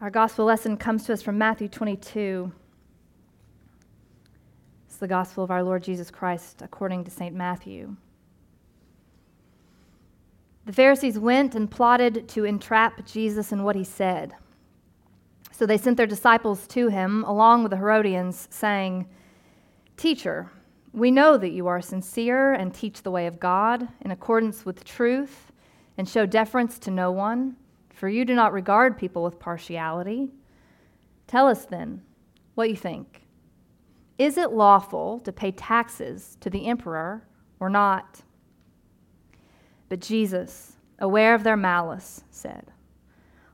Our gospel lesson comes to us from Matthew 22. It's the gospel of our Lord Jesus Christ according to St. Matthew. The Pharisees went and plotted to entrap Jesus in what he said. So they sent their disciples to him, along with the Herodians, saying, Teacher, we know that you are sincere and teach the way of God in accordance with truth and show deference to no one for you do not regard people with partiality. Tell us then what you think. Is it lawful to pay taxes to the emperor or not? But Jesus, aware of their malice, said,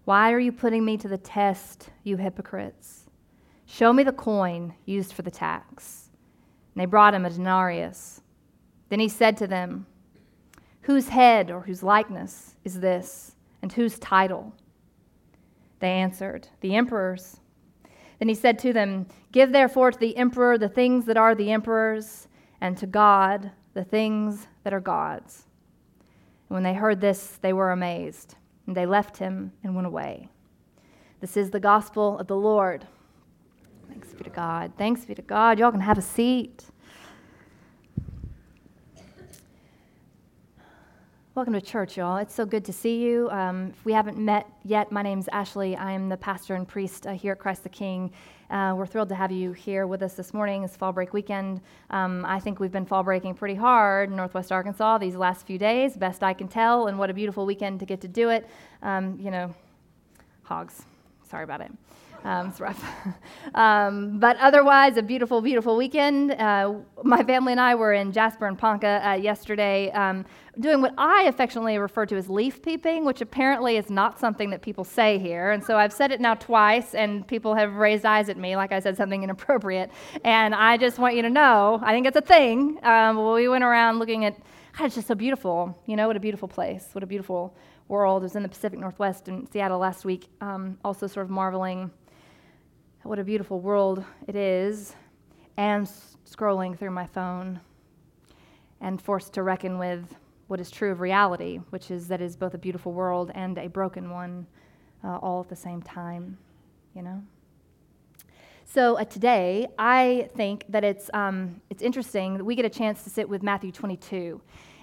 Why are you putting me to the test, you hypocrites? Show me the coin used for the tax. And they brought him a denarius. Then he said to them, Whose head or whose likeness is this? And whose title? They answered, The emperor's. Then he said to them, Give therefore to the emperor the things that are the emperor's, and to God the things that are God's. And when they heard this, they were amazed, and they left him and went away. This is the gospel of the Lord. Thanks be to God. Thanks be to God. Y'all can have a seat. Welcome to church, y'all. It's so good to see you. Um, if we haven't met yet, my name's Ashley. I am the pastor and priest uh, here at Christ the King. Uh, we're thrilled to have you here with us this morning. It's fall break weekend. Um, I think we've been fall breaking pretty hard in Northwest Arkansas these last few days, best I can tell, and what a beautiful weekend to get to do it. Um, you know, hogs. Sorry about it. Um, it's rough. um, but otherwise, a beautiful, beautiful weekend. Uh, my family and I were in Jasper and Ponca uh, yesterday um, doing what I affectionately refer to as leaf peeping, which apparently is not something that people say here. And so I've said it now twice, and people have raised eyes at me like I said something inappropriate. And I just want you to know, I think it's a thing. Um, we went around looking at, God, it's just so beautiful. You know, what a beautiful place. What a beautiful world. I was in the Pacific Northwest in Seattle last week, um, also sort of marveling at what a beautiful world it is, and scrolling through my phone and forced to reckon with what is true of reality, which is that it is both a beautiful world and a broken one uh, all at the same time, you know? So uh, today, I think that it's, um, it's interesting that we get a chance to sit with Matthew 22.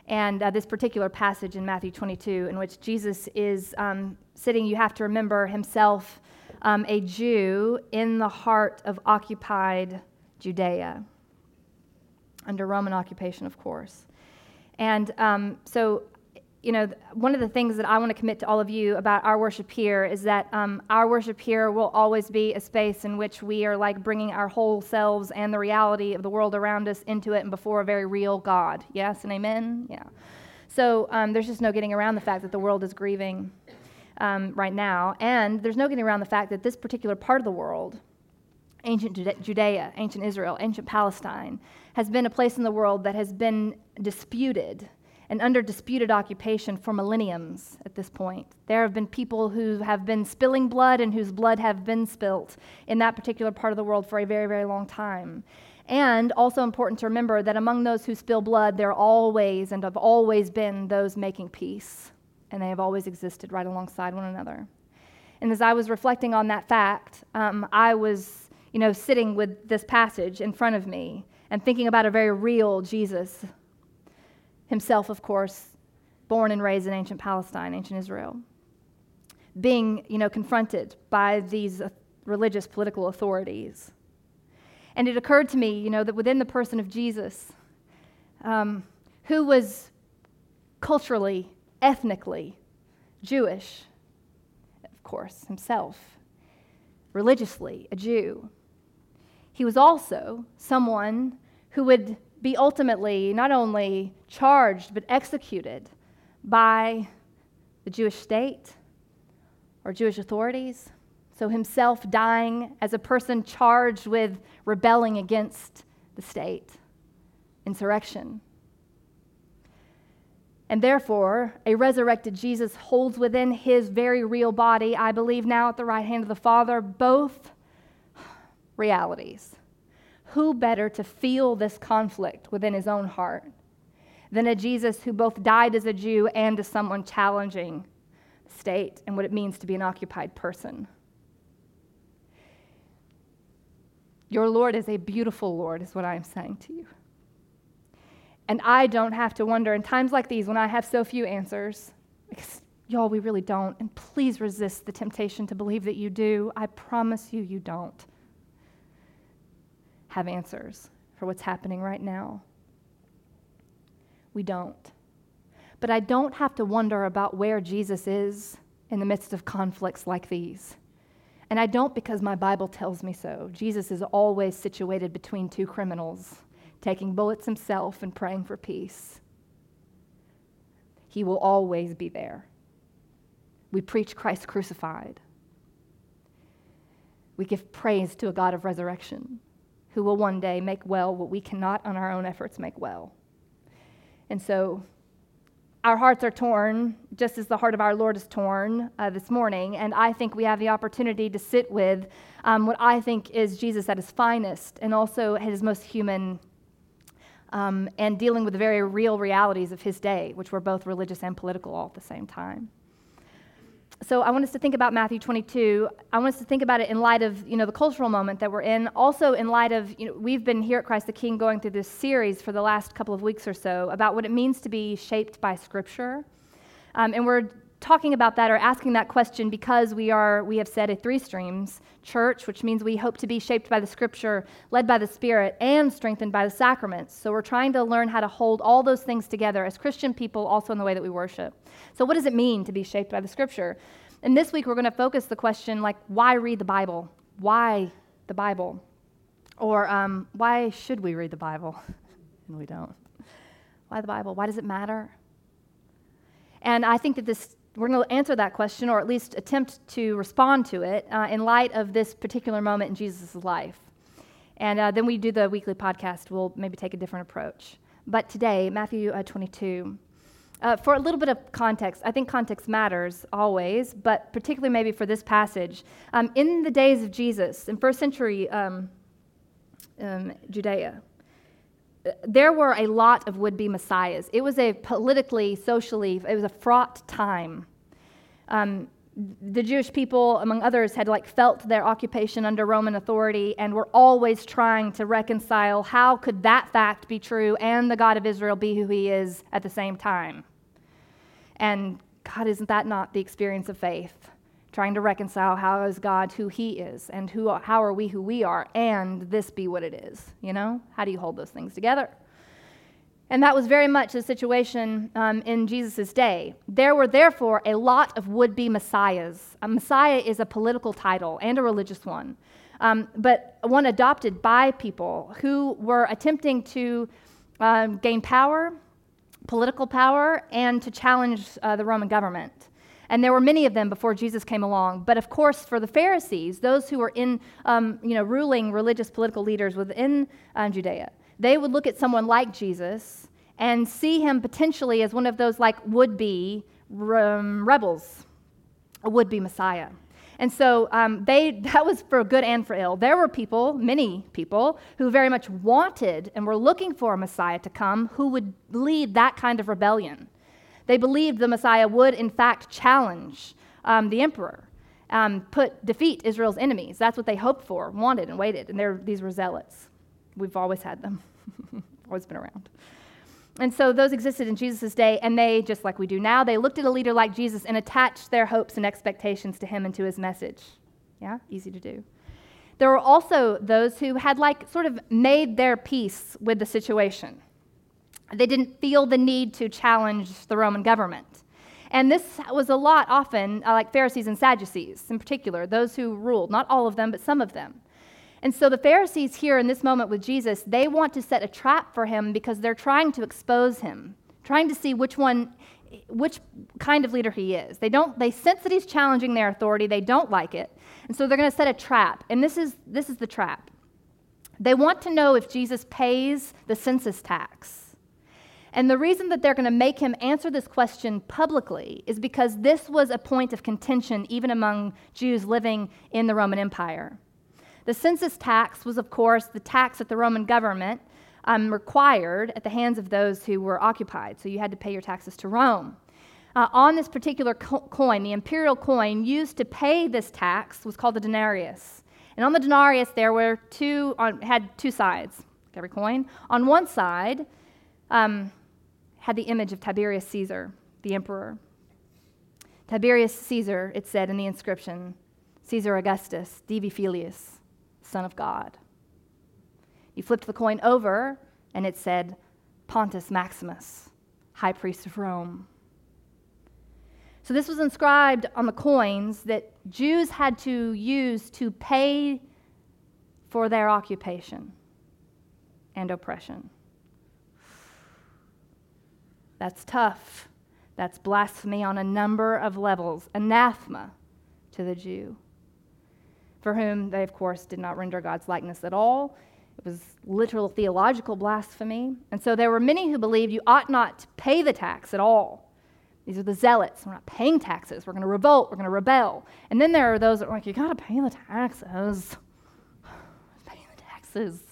And uh, this particular passage in Matthew 22, in which Jesus is um, sitting, you have to remember himself um, a Jew in the heart of occupied Judea, under Roman occupation, of course. And um, so, you know, one of the things that I want to commit to all of you about our worship here is that um, our worship here will always be a space in which we are like bringing our whole selves and the reality of the world around us into it and before a very real God. Yes and amen? Yeah. So um, there's just no getting around the fact that the world is grieving um, right now. And there's no getting around the fact that this particular part of the world, ancient Judea, ancient Israel, ancient Palestine, has been a place in the world that has been disputed and under disputed occupation for millenniums at this point. There have been people who have been spilling blood and whose blood have been spilt in that particular part of the world for a very, very long time. And also important to remember that among those who spill blood, there are always and have always been those making peace and they have always existed right alongside one another. And as I was reflecting on that fact, um, I was, you know, sitting with this passage in front of me and thinking about a very real Jesus, himself, of course, born and raised in ancient Palestine, ancient Israel, being, you know, confronted by these religious political authorities. And it occurred to me, you know, that within the person of Jesus, um, who was culturally ethnically Jewish, of course, himself, religiously a Jew. He was also someone who would be ultimately not only charged but executed by the Jewish state or Jewish authorities. So, himself dying as a person charged with rebelling against the state, insurrection. And therefore, a resurrected Jesus holds within his very real body, I believe now at the right hand of the Father, both realities. Who better to feel this conflict within his own heart than a Jesus who both died as a Jew and as someone challenging the state and what it means to be an occupied person? Your Lord is a beautiful Lord, is what I am saying to you. And I don't have to wonder in times like these when I have so few answers, because y'all, we really don't. And please resist the temptation to believe that you do. I promise you, you don't have answers for what's happening right now. We don't. But I don't have to wonder about where Jesus is in the midst of conflicts like these. And I don't because my Bible tells me so. Jesus is always situated between two criminals, taking bullets himself and praying for peace. He will always be there. We preach Christ crucified. We give praise to a God of resurrection who will one day make well what we cannot on our own efforts make well. And so our hearts are torn, just as the heart of our Lord is torn uh, this morning. And I think we have the opportunity to sit with um, what I think is Jesus at his finest and also at his most human, um, and dealing with the very real realities of his day, which were both religious and political all at the same time so I want us to think about Matthew 22. I want us to think about it in light of you know the cultural moment that we're in. Also in light of you know we've been here at Christ the King going through this series for the last couple of weeks or so about what it means to be shaped by Scripture, um, and we're talking about that or asking that question because we are we have said a three streams. Church which means we hope to be shaped by the scripture led by the spirit and strengthened by the sacraments. So we're trying to learn how to hold all those things together as christian people also in the way that we worship. So what does it mean to be shaped by the scripture? And this week we're going to focus the question like why read the bible? Why the bible? Or um, why should we read the bible? And we don't. Why the bible? Why does it matter? And i think that this we're going to answer that question, or at least attempt to respond to it, uh, in light of this particular moment in Jesus' life. And uh, then we do the weekly podcast. We'll maybe take a different approach. But today, Matthew uh, 22. Uh, for a little bit of context, I think context matters always, but particularly maybe for this passage. Um, in the days of Jesus, in first century um, um, Judea, there were a lot of would be messiahs. It was a politically, socially, it was a fraught time. Um, the Jewish people, among others, had like felt their occupation under Roman authority and were always trying to reconcile how could that fact be true and the God of Israel be who he is at the same time. And God, isn't that not the experience of faith? Trying to reconcile how is God who He is, and who, how are we who we are, and this be what it is. You know? How do you hold those things together? And that was very much the situation um, in Jesus' day. There were therefore a lot of would be messiahs. A messiah is a political title and a religious one, um, but one adopted by people who were attempting to um, gain power, political power, and to challenge uh, the Roman government. And there were many of them before Jesus came along. But of course, for the Pharisees, those who were in, um, you know, ruling religious political leaders within uh, Judea, they would look at someone like Jesus and see him potentially as one of those like would-be um, rebels, a would-be Messiah. And so um, they, that was for good and for ill. There were people, many people, who very much wanted and were looking for a Messiah to come who would lead that kind of rebellion. They believed the Messiah would, in fact, challenge um, the emperor, um, put defeat Israel's enemies. That's what they hoped for, wanted, and waited. And these were zealots. We've always had them, always been around. And so those existed in Jesus' day, and they, just like we do now, they looked at a leader like Jesus and attached their hopes and expectations to him and to his message. Yeah, easy to do. There were also those who had, like, sort of made their peace with the situation. They didn't feel the need to challenge the Roman government. And this was a lot often uh, like Pharisees and Sadducees in particular, those who ruled, not all of them, but some of them. And so the Pharisees here in this moment with Jesus, they want to set a trap for him because they're trying to expose him, trying to see which one which kind of leader he is. They don't they sense that he's challenging their authority, they don't like it. And so they're going to set a trap. And this is this is the trap. They want to know if Jesus pays the census tax. And the reason that they're going to make him answer this question publicly is because this was a point of contention even among Jews living in the Roman Empire. The census tax was, of course, the tax that the Roman government um, required at the hands of those who were occupied. So you had to pay your taxes to Rome. Uh, on this particular co- coin, the imperial coin used to pay this tax was called the denarius. And on the denarius, there were two, on, had two sides, every coin. On one side um, had the image of Tiberius Caesar, the emperor. Tiberius Caesar, it said in the inscription, Caesar Augustus, Divi Filius, Son of God. You flipped the coin over, and it said, Pontus Maximus, High Priest of Rome. So this was inscribed on the coins that Jews had to use to pay for their occupation and oppression. That's tough. That's blasphemy on a number of levels. Anathema to the Jew, for whom they, of course, did not render God's likeness at all. It was literal theological blasphemy. And so there were many who believed you ought not to pay the tax at all. These are the zealots. We're not paying taxes. We're going to revolt. We're going to rebel. And then there are those that are like, you got to pay the taxes. pay the taxes.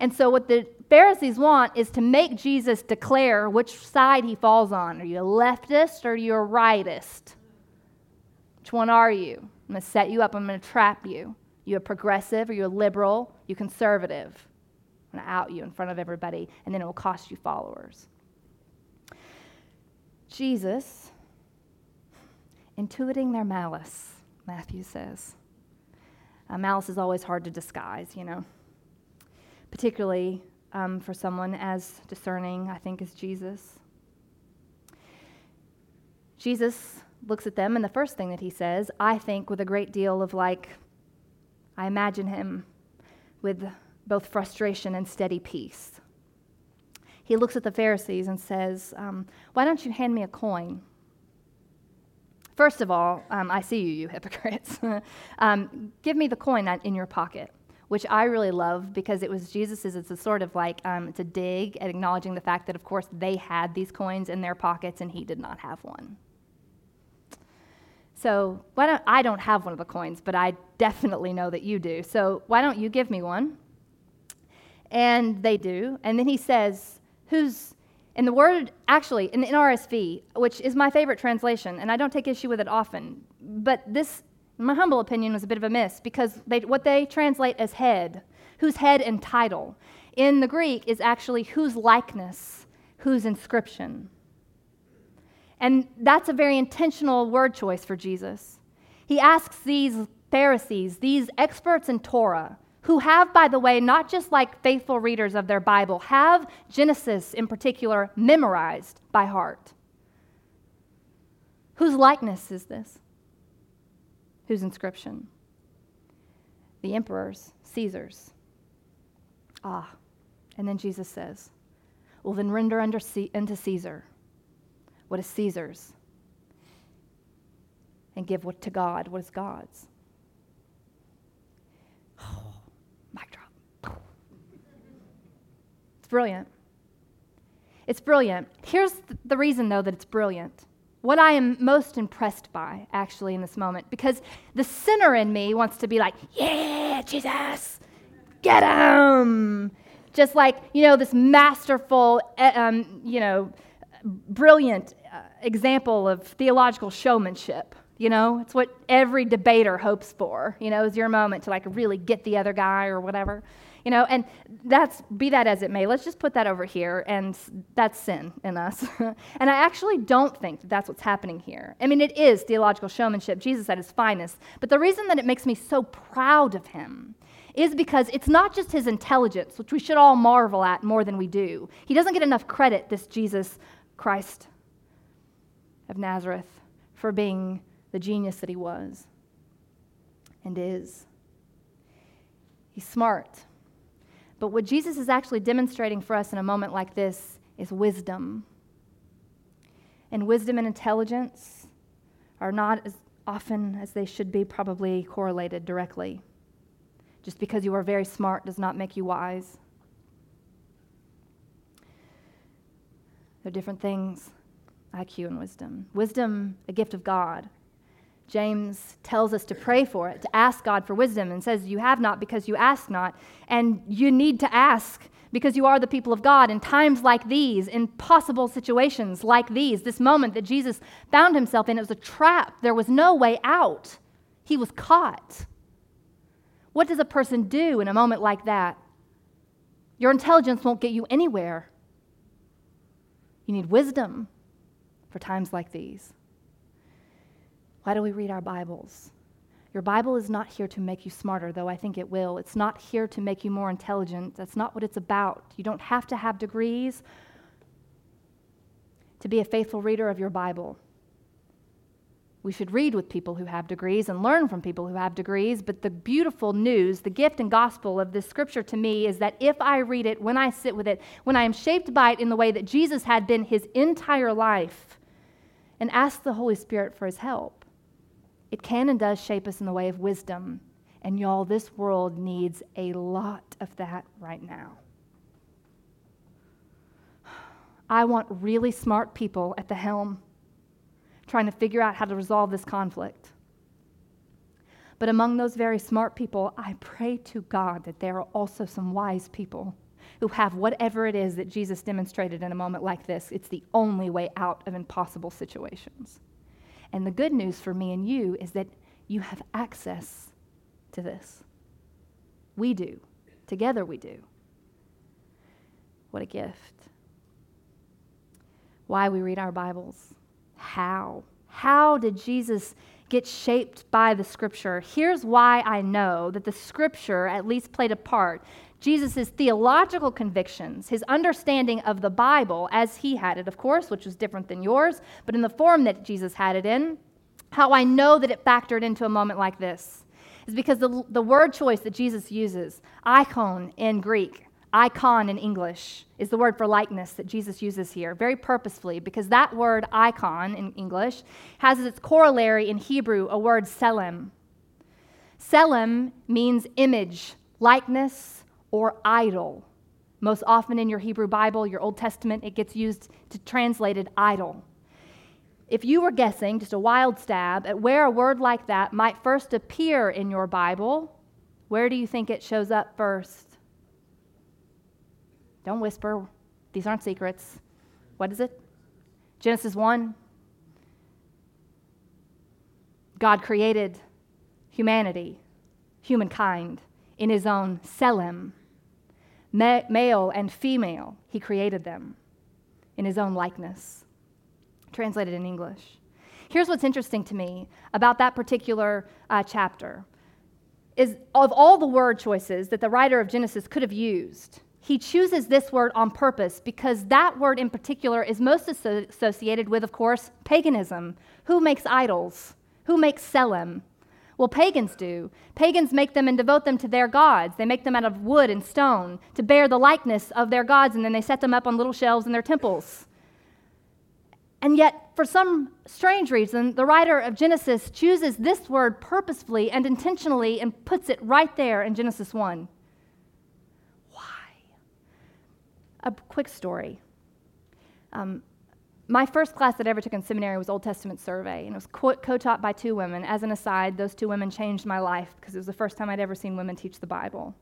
And so what the Pharisees want is to make Jesus declare which side he falls on. Are you a leftist or are you a rightist? Which one are you? I'm going to set you up. I'm going to trap you. You a progressive? or you a liberal? You conservative? I'm going to out you in front of everybody, and then it will cost you followers. Jesus, intuiting their malice, Matthew says. Uh, malice is always hard to disguise, you know, particularly um, for someone as discerning, I think, as Jesus. Jesus looks at them, and the first thing that he says, I think, with a great deal of like, I imagine him with both frustration and steady peace he looks at the Pharisees and says, um, Why don't you hand me a coin? First of all, um, I see you, you hypocrites. um, give me the coin in your pocket, which I really love because it was Jesus's. It's a sort of like um, it's a dig at acknowledging the fact that, of course, they had these coins in their pockets and he did not have one. So why don't I don't have one of the coins, but I definitely know that you do. So why don't you give me one? And they do. And then he says, who's, in the word, actually, in the NRSV, which is my favorite translation, and I don't take issue with it often, but this, my humble opinion, was a bit of a miss because they, what they translate as head, whose head and title, in the Greek is actually whose likeness, whose inscription. And that's a very intentional word choice for Jesus. He asks these Pharisees, these experts in Torah, who have, by the way, not just like faithful readers of their Bible, have Genesis in particular memorized by heart. Whose likeness is this? Whose inscription? The emperor's, Caesar's. Ah, and then Jesus says, Well, then render unto Caesar what is Caesar's, and give what to God what is God's. Oh, mic drop. It's brilliant. It's brilliant. Here's the reason, though, that it's brilliant. What I am most impressed by, actually, in this moment, because the sinner in me wants to be like, yeah, Jesus, get him. Just like, you know, this masterful, eh, um, you know, brilliant uh, example of theological showmanship. You know, it's what every debater hopes for, you know, is your moment to like really get the other guy or whatever. You know, and that's be that as it may. Let's just put that over here, and that's sin in us. and I actually don't think that that's what's happening here. I mean, it is theological showmanship, Jesus at his finest. But the reason that it makes me so proud of him is because it's not just his intelligence, which we should all marvel at more than we do. He doesn't get enough credit, this Jesus Christ of Nazareth, for being the genius that he was and is. He's smart. But what Jesus is actually demonstrating for us in a moment like this is wisdom. And wisdom and intelligence are not as often as they should be probably correlated directly. Just because you are very smart does not make you wise. They're different things IQ and wisdom. Wisdom, a gift of God. James tells us to pray for it, to ask God for wisdom, and says, You have not because you ask not. And you need to ask because you are the people of God in times like these, in possible situations like these. This moment that Jesus found himself in, it was a trap. There was no way out. He was caught. What does a person do in a moment like that? Your intelligence won't get you anywhere. You need wisdom for times like these. Why do we read our Bibles? Your Bible is not here to make you smarter, though I think it will. It's not here to make you more intelligent. That's not what it's about. You don't have to have degrees to be a faithful reader of your Bible. We should read with people who have degrees and learn from people who have degrees. But the beautiful news, the gift and gospel of this scripture to me is that if I read it, when I sit with it, when I am shaped by it in the way that Jesus had been his entire life, and ask the Holy Spirit for his help, it can and does shape us in the way of wisdom. And y'all, this world needs a lot of that right now. I want really smart people at the helm trying to figure out how to resolve this conflict. But among those very smart people, I pray to God that there are also some wise people who have whatever it is that Jesus demonstrated in a moment like this. It's the only way out of impossible situations. And the good news for me and you is that you have access to this. We do. Together we do. What a gift. Why we read our Bibles how. How did Jesus get shaped by the scripture? Here's why I know that the scripture at least played a part. Jesus' theological convictions, his understanding of the Bible as he had it, of course, which was different than yours, but in the form that Jesus had it in, how I know that it factored into a moment like this is because the, the word choice that Jesus uses, icon in Greek, Icon in English is the word for likeness that Jesus uses here, very purposefully, because that word icon in English has as its corollary in Hebrew a word selem. Selem means image, likeness, or idol. Most often in your Hebrew Bible, your Old Testament, it gets used to translated idol. If you were guessing, just a wild stab, at where a word like that might first appear in your Bible, where do you think it shows up first? Don't whisper. These aren't secrets. What is it? Genesis 1. God created humanity, humankind, in his own selem. Ma- male and female, he created them in his own likeness. Translated in English. Here's what's interesting to me about that particular uh, chapter is of all the word choices that the writer of Genesis could have used, he chooses this word on purpose because that word in particular is most associated with, of course, paganism. Who makes idols? Who makes Selem? Well, pagans do. Pagans make them and devote them to their gods. They make them out of wood and stone to bear the likeness of their gods, and then they set them up on little shelves in their temples. And yet, for some strange reason, the writer of Genesis chooses this word purposefully and intentionally and puts it right there in Genesis 1. A quick story. Um, my first class that I ever took in seminary was Old Testament survey, and it was co taught by two women. As an aside, those two women changed my life because it was the first time I'd ever seen women teach the Bible.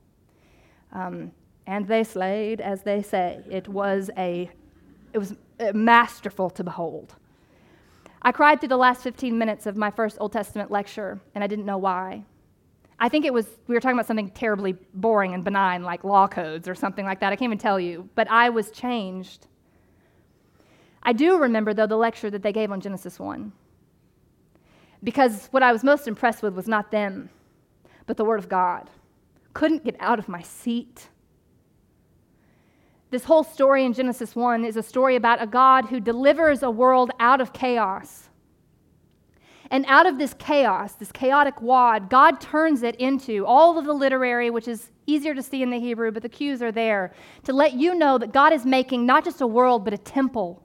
Um, and they slayed, as they say. It was a, it was masterful to behold. I cried through the last 15 minutes of my first Old Testament lecture, and I didn't know why. I think it was, we were talking about something terribly boring and benign, like law codes or something like that. I can't even tell you. But I was changed. I do remember, though, the lecture that they gave on Genesis 1. Because what I was most impressed with was not them, but the Word of God. Couldn't get out of my seat. This whole story in Genesis 1 is a story about a God who delivers a world out of chaos and out of this chaos, this chaotic wad, God turns it into all of the literary, which is easier to see in the Hebrew, but the cues are there, to let you know that God is making not just a world, but a temple.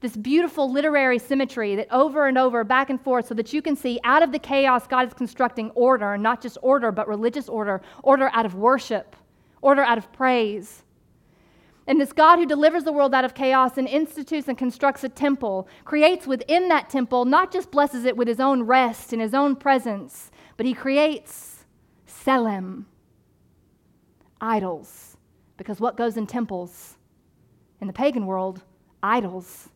This beautiful literary symmetry that over and over, back and forth, so that you can see out of the chaos, God is constructing order, and not just order, but religious order, order out of worship, order out of praise. And this God who delivers the world out of chaos and institutes and constructs a temple, creates within that temple, not just blesses it with his own rest and his own presence, but he creates selem, idols. Because what goes in temples in the pagan world? Idols.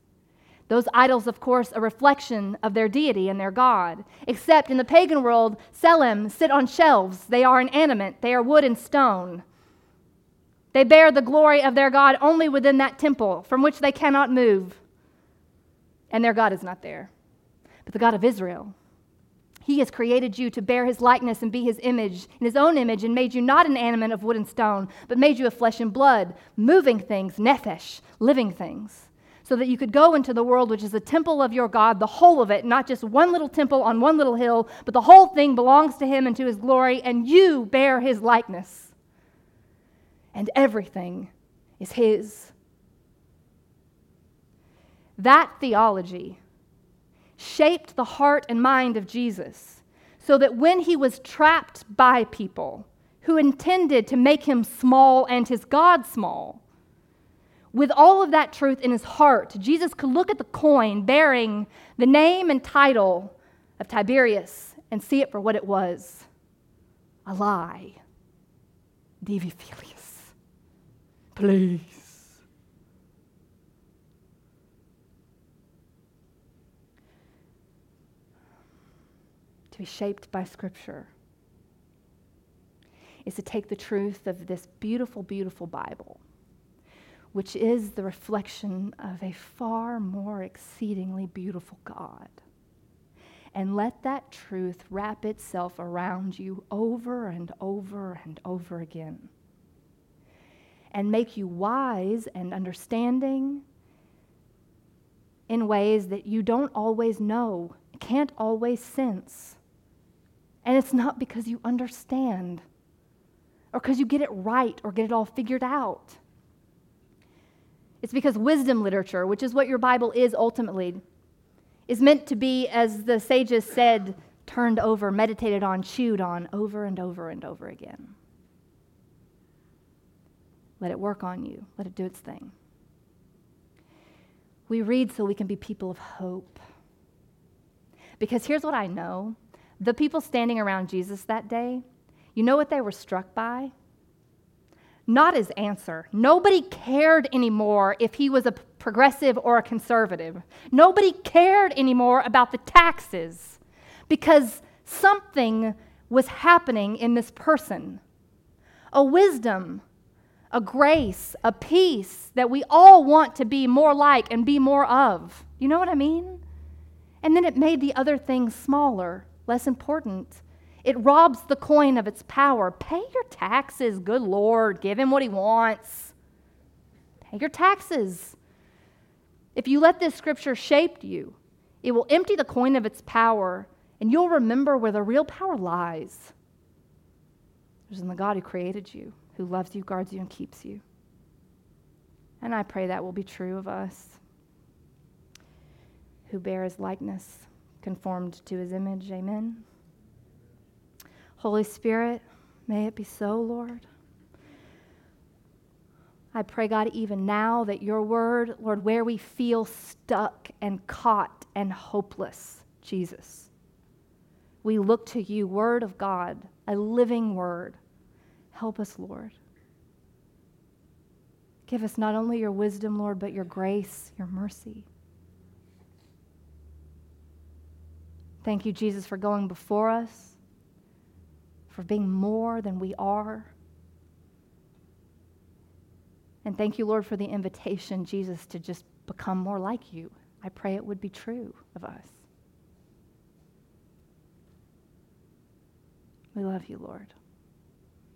Those idols, of course, a reflection of their deity and their God. Except in the pagan world, Tselem sit on shelves. They are inanimate, they are wood and stone. They bear the glory of their God only within that temple from which they cannot move. And their God is not there, but the God of Israel. He has created you to bear his likeness and be his image, in his own image, and made you not an animate of wood and stone, but made you of flesh and blood, moving things, nephesh, living things so that you could go into the world, which is the temple of your God, the whole of it, not just one little temple on one little hill, but the whole thing belongs to Him and to His glory, and you bear His likeness. And everything is His. That theology shaped the heart and mind of Jesus so that when he was trapped by people who intended to make him small and his God small, with all of that truth in his heart, Jesus could look at the coin bearing the name and title of Tiberius and see it for what it was a lie. Divi. Please. To be shaped by Scripture is to take the truth of this beautiful, beautiful Bible which is the reflection of a far more exceedingly beautiful God. And let that truth wrap itself around you over and over and over again. And make you wise and understanding in ways that you don't always know, can't always sense. And it's not because you understand or because you get it right or get it all figured out. It's because wisdom literature, which is what your Bible is ultimately, is meant to be, as the sages said, turned over, meditated on, chewed on over and over and over again. Let it work on you, let it do its thing. We read so we can be people of hope. Because here's what I know the people standing around Jesus that day, you know what they were struck by? not his answer. Nobody cared anymore if he was a progressive or a conservative. Nobody cared anymore about the taxes because something was happening in this person a wisdom, a grace, a peace that we all want to be more like and be more of. You know what I mean? And then it made the other things smaller, less important. It robs the coin of its power. Pay your taxes, good Lord. Give him what he wants. Pay your taxes. If you let this scripture shape you, it will empty the coin of its power, and you'll remember where the real power lies. It's in the God who created you, who loves you, guards you, and keeps you. And I pray that will be true of us who bear his likeness, conformed to his image. Amen. Holy Spirit, may it be so, Lord. I pray, God, even now that your word, Lord, where we feel stuck and caught and hopeless, Jesus, we look to you, word of God, a living word. Help us, Lord. Give us not only your wisdom, Lord, but your grace, your mercy. Thank you, Jesus, for going before us for being more than we are. And thank you, Lord, for the invitation, Jesus, to just become more like you. I pray it would be true of us. We love you, Lord.